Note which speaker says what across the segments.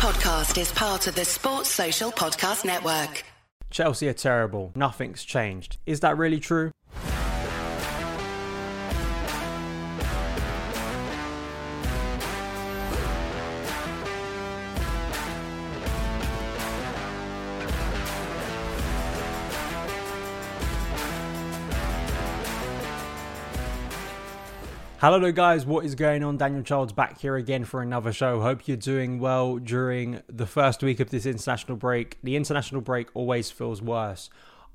Speaker 1: podcast is part of the Sports Social Podcast Network.
Speaker 2: Chelsea are terrible. Nothing's changed. Is that really true? Hello guys, what is going on? Daniel Childs back here again for another show. Hope you're doing well during the first week of this international break. The international break always feels worse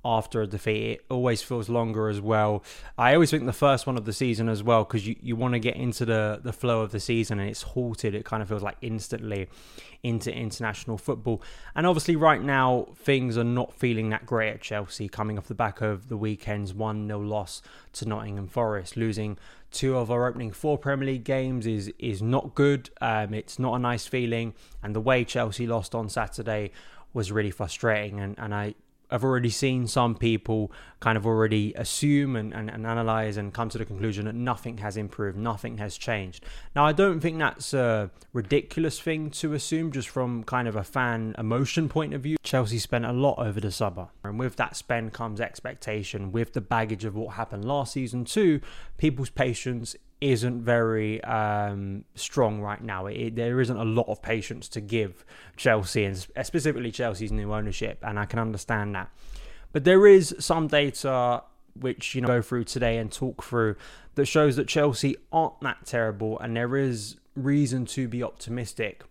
Speaker 2: after a defeat. It always feels longer as well. I always think the first one of the season as well, because you, you want to get into the, the flow of the season and it's halted. It kind of feels like instantly into international football. And obviously, right now, things are not feeling that great at Chelsea, coming off the back of the weekend's 1 0 loss to Nottingham Forest. Losing two of our opening four Premier League games is, is not good. Um, it's not a nice feeling. And the way Chelsea lost on Saturday was really frustrating. And, and I I've already seen some people kind of already assume and, and, and, analyze and come to the conclusion that nothing has improved, nothing has changed. Now, I don't think that's a ridiculous thing to assume just from kind of a fan emotion point of view. Chelsea spent a lot over the summer, and with that spend comes expectation. With the baggage of what happened last season, too, people's patience isn't very um, strong right now. It, there isn't a lot of patience to give Chelsea, and specifically Chelsea's new ownership, and I can understand that. But there is some data which you know go through today and talk through that shows that Chelsea aren't that terrible, and there is reason to be optimistic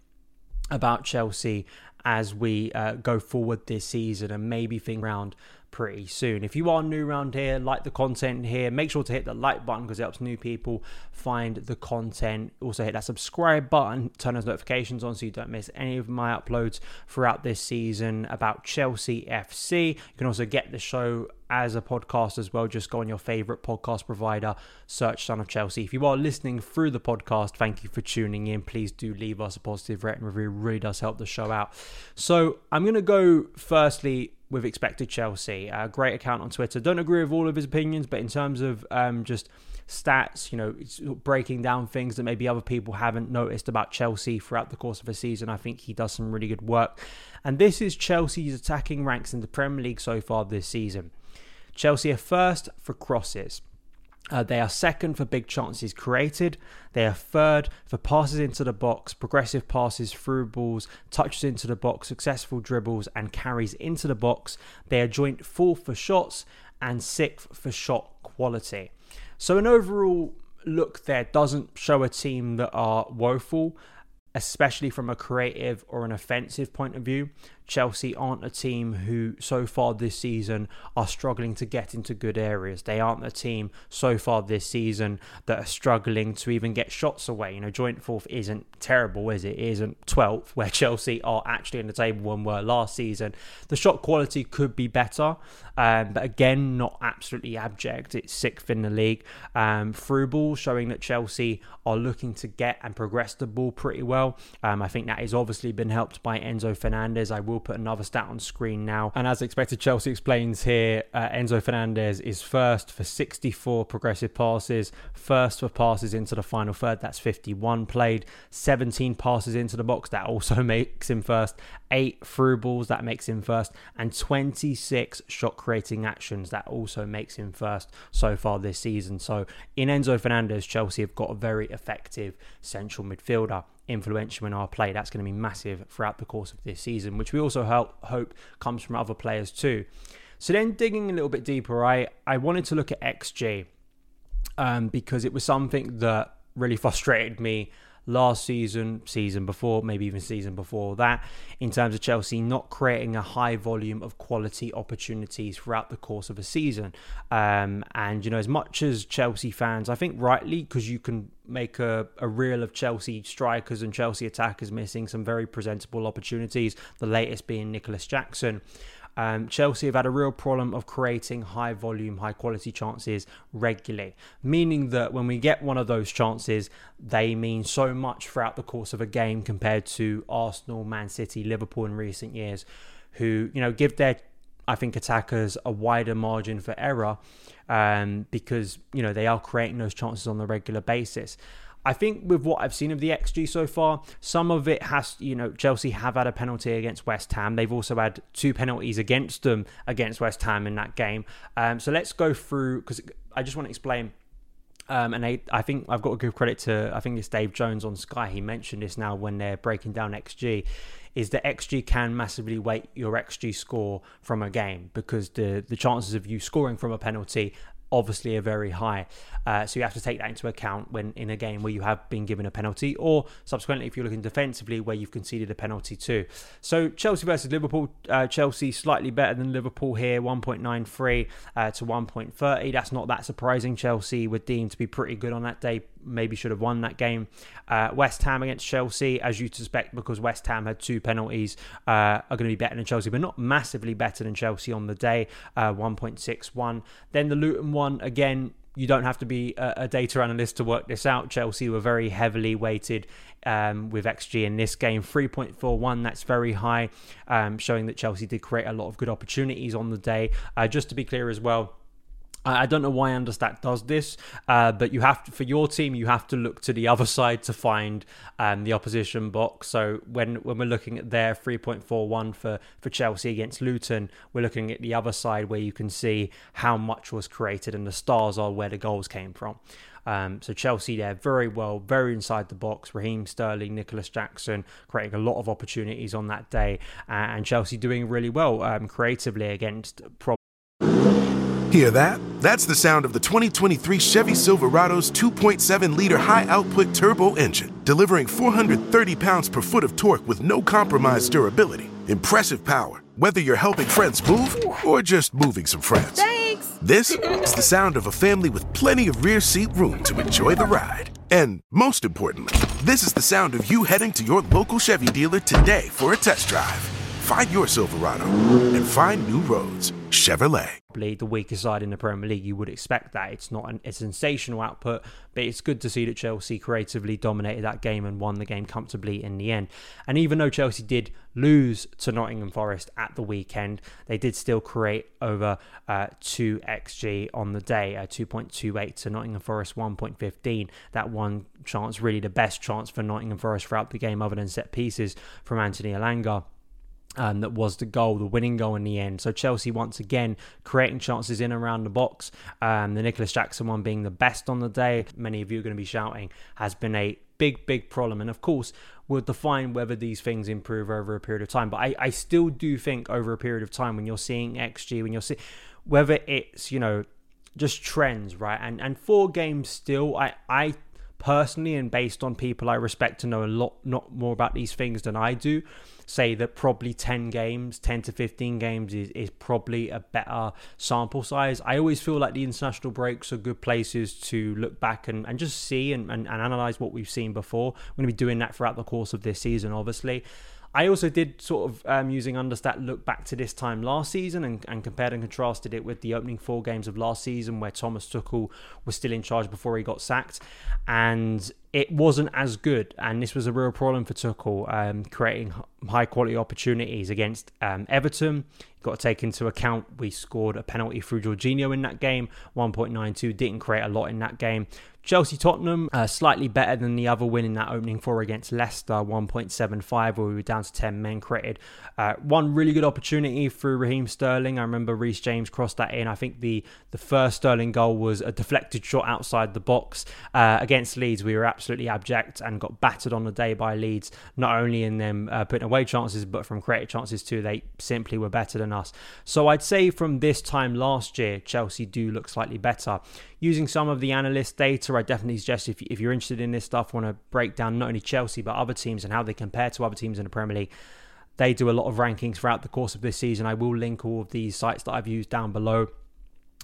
Speaker 2: about Chelsea as we uh, go forward this season and maybe think around pretty soon. If you are new around here, like the content here, make sure to hit the like button because it helps new people find the content. Also hit that subscribe button, turn those notifications on so you don't miss any of my uploads throughout this season about Chelsea FC. You can also get the show as a podcast as well. Just go on your favorite podcast provider, search Son of Chelsea. If you are listening through the podcast, thank you for tuning in. Please do leave us a positive rating review. It really does help the show out. So I'm going to go firstly with expected Chelsea. A great account on Twitter. Don't agree with all of his opinions, but in terms of um, just stats, you know, breaking down things that maybe other people haven't noticed about Chelsea throughout the course of a season, I think he does some really good work. And this is Chelsea's attacking ranks in the Premier League so far this season. Chelsea are first for crosses. Uh, they are second for big chances created. They are third for passes into the box, progressive passes through balls, touches into the box, successful dribbles, and carries into the box. They are joint fourth for shots and sixth for shot quality. So, an overall look there doesn't show a team that are woeful, especially from a creative or an offensive point of view. Chelsea aren't a team who, so far this season, are struggling to get into good areas. They aren't a team so far this season that are struggling to even get shots away. You know, joint fourth isn't terrible, is it? It isn't 12th, where Chelsea are actually in the table and were last season. The shot quality could be better, um, but again, not absolutely abject. It's sixth in the league. Um, through ball showing that Chelsea are looking to get and progress the ball pretty well. Um, I think that has obviously been helped by Enzo Fernandez. I will will put another stat on screen now. And as expected, Chelsea explains here uh, Enzo Fernandez is first for 64 progressive passes, first for passes into the final third. That's 51 played, 17 passes into the box. That also makes him first, eight through balls. That makes him first, and 26 shot creating actions. That also makes him first so far this season. So in Enzo Fernandez, Chelsea have got a very effective central midfielder influential in our play. That's going to be massive throughout the course of this season, which we also hope comes from other players too. So then digging a little bit deeper, I, I wanted to look at XG um, because it was something that really frustrated me last season, season before, maybe even season before that, in terms of Chelsea not creating a high volume of quality opportunities throughout the course of a season. Um, and, you know, as much as Chelsea fans, I think rightly, because you can make a, a reel of Chelsea strikers and Chelsea attackers missing some very presentable opportunities, the latest being Nicolas Jackson. Um, Chelsea have had a real problem of creating high volume, high quality chances regularly, meaning that when we get one of those chances, they mean so much throughout the course of a game compared to Arsenal, Man City, Liverpool in recent years, who, you know, give their, I think, attackers a wider margin for error um, because, you know, they are creating those chances on a regular basis. I think with what I've seen of the XG so far, some of it has, you know, Chelsea have had a penalty against West Ham. They've also had two penalties against them against West Ham in that game. Um, so let's go through because I just want to explain. Um, and I, I think I've got to give credit to I think it's Dave Jones on Sky. He mentioned this now when they're breaking down XG is that XG can massively weight your XG score from a game because the the chances of you scoring from a penalty obviously are very high. Uh, so you have to take that into account when in a game where you have been given a penalty, or subsequently if you're looking defensively where you've conceded a penalty too. So Chelsea versus Liverpool, uh, Chelsea slightly better than Liverpool here, 1.93 uh, to 1.30. That's not that surprising. Chelsea were deemed to be pretty good on that day, maybe should have won that game. Uh, West Ham against Chelsea, as you'd suspect, because West Ham had two penalties, uh, are going to be better than Chelsea, but not massively better than Chelsea on the day, uh, 1.61. Then the Luton one, again, you don't have to be a, a, data analyst to work this out. Chelsea were very heavily weighted um, with XG in this game, 3.41. That's very high, um, showing that Chelsea did create a lot of good opportunities on the day. Uh, just to be clear as well, I don't know why Understat does this, uh, but you have to, for your team, you have to look to the other side to find um, the opposition box. So when when we're looking at their 3.41 for for Chelsea against Luton, we're looking at the other side where you can see how much was created, and the stars are where the goals came from. Um, so Chelsea there very well, very inside the box. Raheem Sterling, Nicolas Jackson creating a lot of opportunities on that day, and Chelsea doing really well um, creatively against.
Speaker 3: Hear that? That's the sound of the 2023 Chevy Silverado's 2.7 liter high output turbo engine, delivering 430 pounds per foot of torque with no compromised durability. Impressive power, whether you're helping friends move or just moving some friends.
Speaker 4: Thanks!
Speaker 3: This is the sound of a family with plenty of rear seat room to enjoy the ride. And most importantly, this is the sound of you heading to your local Chevy dealer today for a test drive. Find your Silverado and find new roads. Chevrolet.
Speaker 2: Probably the weaker side in the Premier League, you would expect that. It's not an, a sensational output, but it's good to see that Chelsea creatively dominated that game and won the game comfortably in the end. And even though Chelsea did lose to Nottingham Forest at the weekend, they did still create over uh, 2 xG on the day, uh, 2.28 to Nottingham Forest 1.15. That one chance, really the best chance for Nottingham Forest throughout the game, other than set pieces from Anthony Elanga um, that was the goal, the winning goal in the end. So Chelsea once again creating chances in around the box. Um, the Nicolas Jackson one being the best on the day. Many of you are going to be shouting has been a big, big problem. And of course, we'll define whether these things improve over a period of time. But I, I still do think over a period of time when you're seeing XG, when you're seeing whether it's you know just trends, right? And and four games still, I I personally and based on people I respect to know a lot not more about these things than I do say that probably 10 games, 10 to 15 games is, is probably a better sample size. I always feel like the international breaks are good places to look back and, and just see and, and, and analyze what we've seen before. We're going to be doing that throughout the course of this season, obviously. I also did sort of um, using Understat look back to this time last season and, and, compared and contrasted it with the opening four games of last season where Thomas Tuchel was still in charge before he got sacked. And it wasn't as good. And this was a real problem for Tuchel, um, creating high quality opportunities against um, Everton. You've got to take into account we scored a penalty through Jorginho in that game, 1.92, didn't create a lot in that game. Chelsea Tottenham, uh, slightly better than the other win in that opening four against Leicester, 1.75, where we were down to 10 men created. Uh, one really good opportunity through Raheem Sterling. I remember Reece James crossed that in. I think the, the first Sterling goal was a deflected shot outside the box. Uh, against Leeds, we were absolutely abject and got battered on the day by Leeds, not only in them uh, putting away chances, but from created chances too. They simply were better than us. So I'd say from this time last year, Chelsea do look slightly better using some of the analyst data, I definitely suggest if, if you're interested in this stuff, want to break down not only Chelsea but other teams and how they compare to other teams in the Premier League. They do a lot of rankings throughout the course of this season. I will link all of these sites that I've used down below.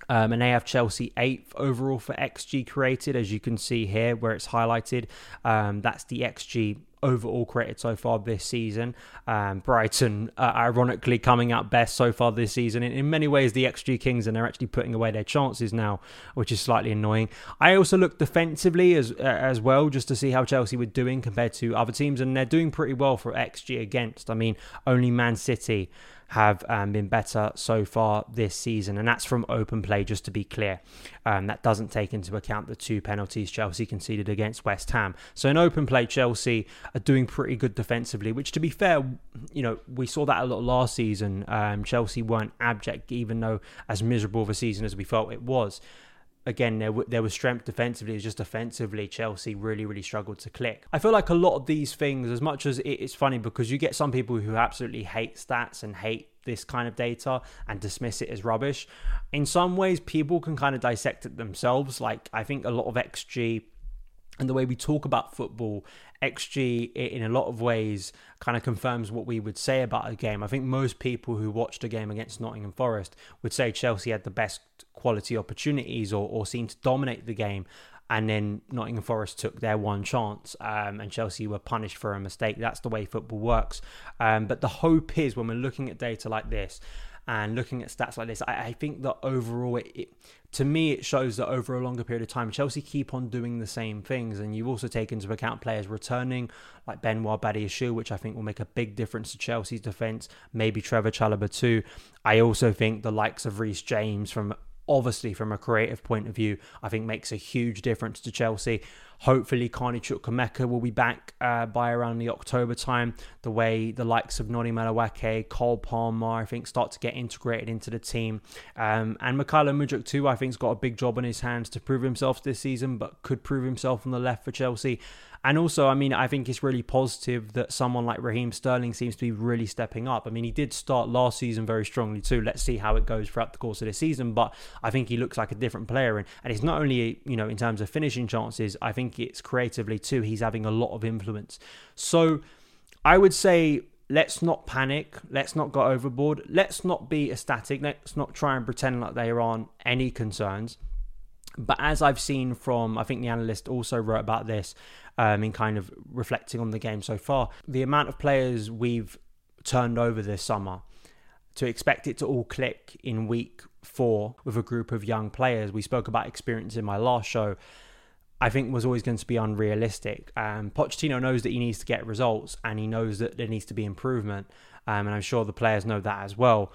Speaker 2: Um, and they have Chelsea eighth overall for XG created, as you can see here where it's highlighted. Um, that's the XG overall created so far this season. Um, Brighton, uh, ironically, coming out best so far this season. In, in, many ways, the XG Kings, and they're actually putting away their chances now, which is slightly annoying. I also looked defensively as uh, as well, just to see how Chelsea were doing compared to other teams, and they're doing pretty well for XG against. I mean, only Man City have um, been better so far this season, and that's from open play, just to be clear. Um, that doesn't take into account the two penalties Chelsea conceded against West Ham. So, in open play, Chelsea are doing pretty good defensively, which, to be fair, you know, we saw that a lot last season. Um, Chelsea weren't abject, even though as miserable of a season as we felt it was again, there, there was strength defensively. It's just offensively, Chelsea really, really struggled to click. I feel like a lot of these things, as much as it's funny because you get some people who absolutely hate stats and hate this kind of data and dismiss it as rubbish. In some ways, people can kind of dissect it themselves. Like, I think a lot of XG and the way we talk about football, XG in a lot of ways kind of confirms what we would say about a game. I think most people who watched a game against Nottingham Forest would say Chelsea had the best quality opportunities or, or seemed to dominate the game. And then Nottingham Forest took their one chance, um, and Chelsea were punished for a mistake. That's the way football works. Um, but the hope is when we're looking at data like this, and looking at stats like this, I, I think that overall, it, it, to me, it shows that over a longer period of time, Chelsea keep on doing the same things. And you also take into account players returning, like Benoit Badiashile, which I think will make a big difference to Chelsea's defence. Maybe Trevoh Chalobah too. I also think the likes of Reece James from obviously from a creative point of view, I think makes a huge difference to Chelsea. Hopefully, Carney Chukwuemeka will be back uh, by around the October time. The way the likes of Noni Madueke, Cole Palmer, I think, start to get integrated into the team. Um, and Mykhailo Mudryk, too, I think, has got a big job on his hands to prove himself this season, but could prove himself on the left for Chelsea. And also, I mean, I think it's really positive that someone like Raheem Sterling seems to be really stepping up. I mean, he did start last season very strongly too. Let's see how it goes throughout the course of the season. But I think he looks like a different player. And, and it's not only, you know, in terms of finishing chances, I think it's creatively too. He's having a lot of influence. So I would say let's not panic. Let's not go overboard. Let's not be ecstatic. Let's not try and pretend like there aren't any concerns. But as I've seen from, I think the analyst also wrote about this um, in kind of reflecting on the game so far, the amount of players we've turned over this summer to expect it to all click in week four with a group of young players. We spoke about experience in my last show. I think was always going to be unrealistic. Um, Pochettino knows that he needs to get results and he knows that there needs to be improvement. Um, and I'm sure the players know that as well.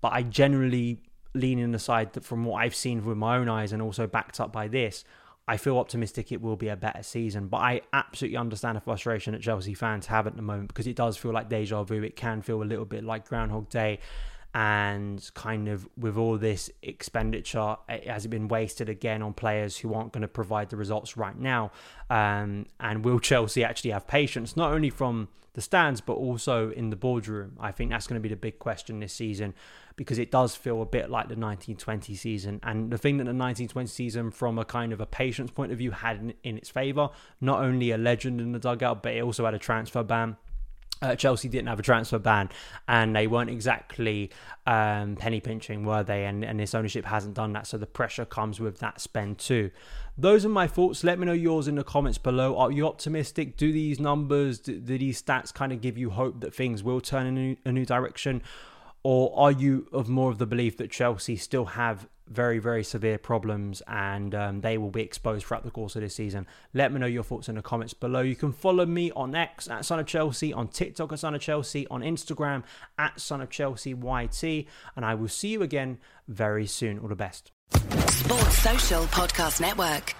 Speaker 2: But I generally leaning aside that from what I've seen with my own eyes and also backed up by this, I feel optimistic it will be a better season. But I absolutely understand the frustration that Chelsea fans have at the moment because it does feel like deja vu. It can feel a little bit like Groundhog Day. And kind of with all this expenditure, has it been wasted again on players who aren't going to provide the results right now? Um, and will Chelsea actually have patience, not only from the stands, but also in the boardroom? I think that's going to be the big question this season because it does feel a bit like the 1920 season. And the thing that the 1920 season, from a kind of a patience point of view, had in, in its favour, not only a legend in the dugout, but it also had a transfer ban. Uh, Chelsea didn't have a transfer ban, and they weren't exactly um, penny pinching, were they? And, and this ownership hasn't done that, so the pressure comes with that spend too. Those are my thoughts. Let me know yours in the comments below. Are you optimistic? Do these numbers, do, do these stats kind of give you hope that things will turn in a new, a new direction? Or are you of more of the belief that Chelsea still have very, very severe problems and um, they will be exposed throughout the course of this season? Let me know your thoughts in the comments below. You can follow me on X at Son of Chelsea, on TikTok at Son of Chelsea, on Instagram at Son of Chelsea YT, and I will see you again very soon. All the best.
Speaker 1: Sports Social Podcast Network.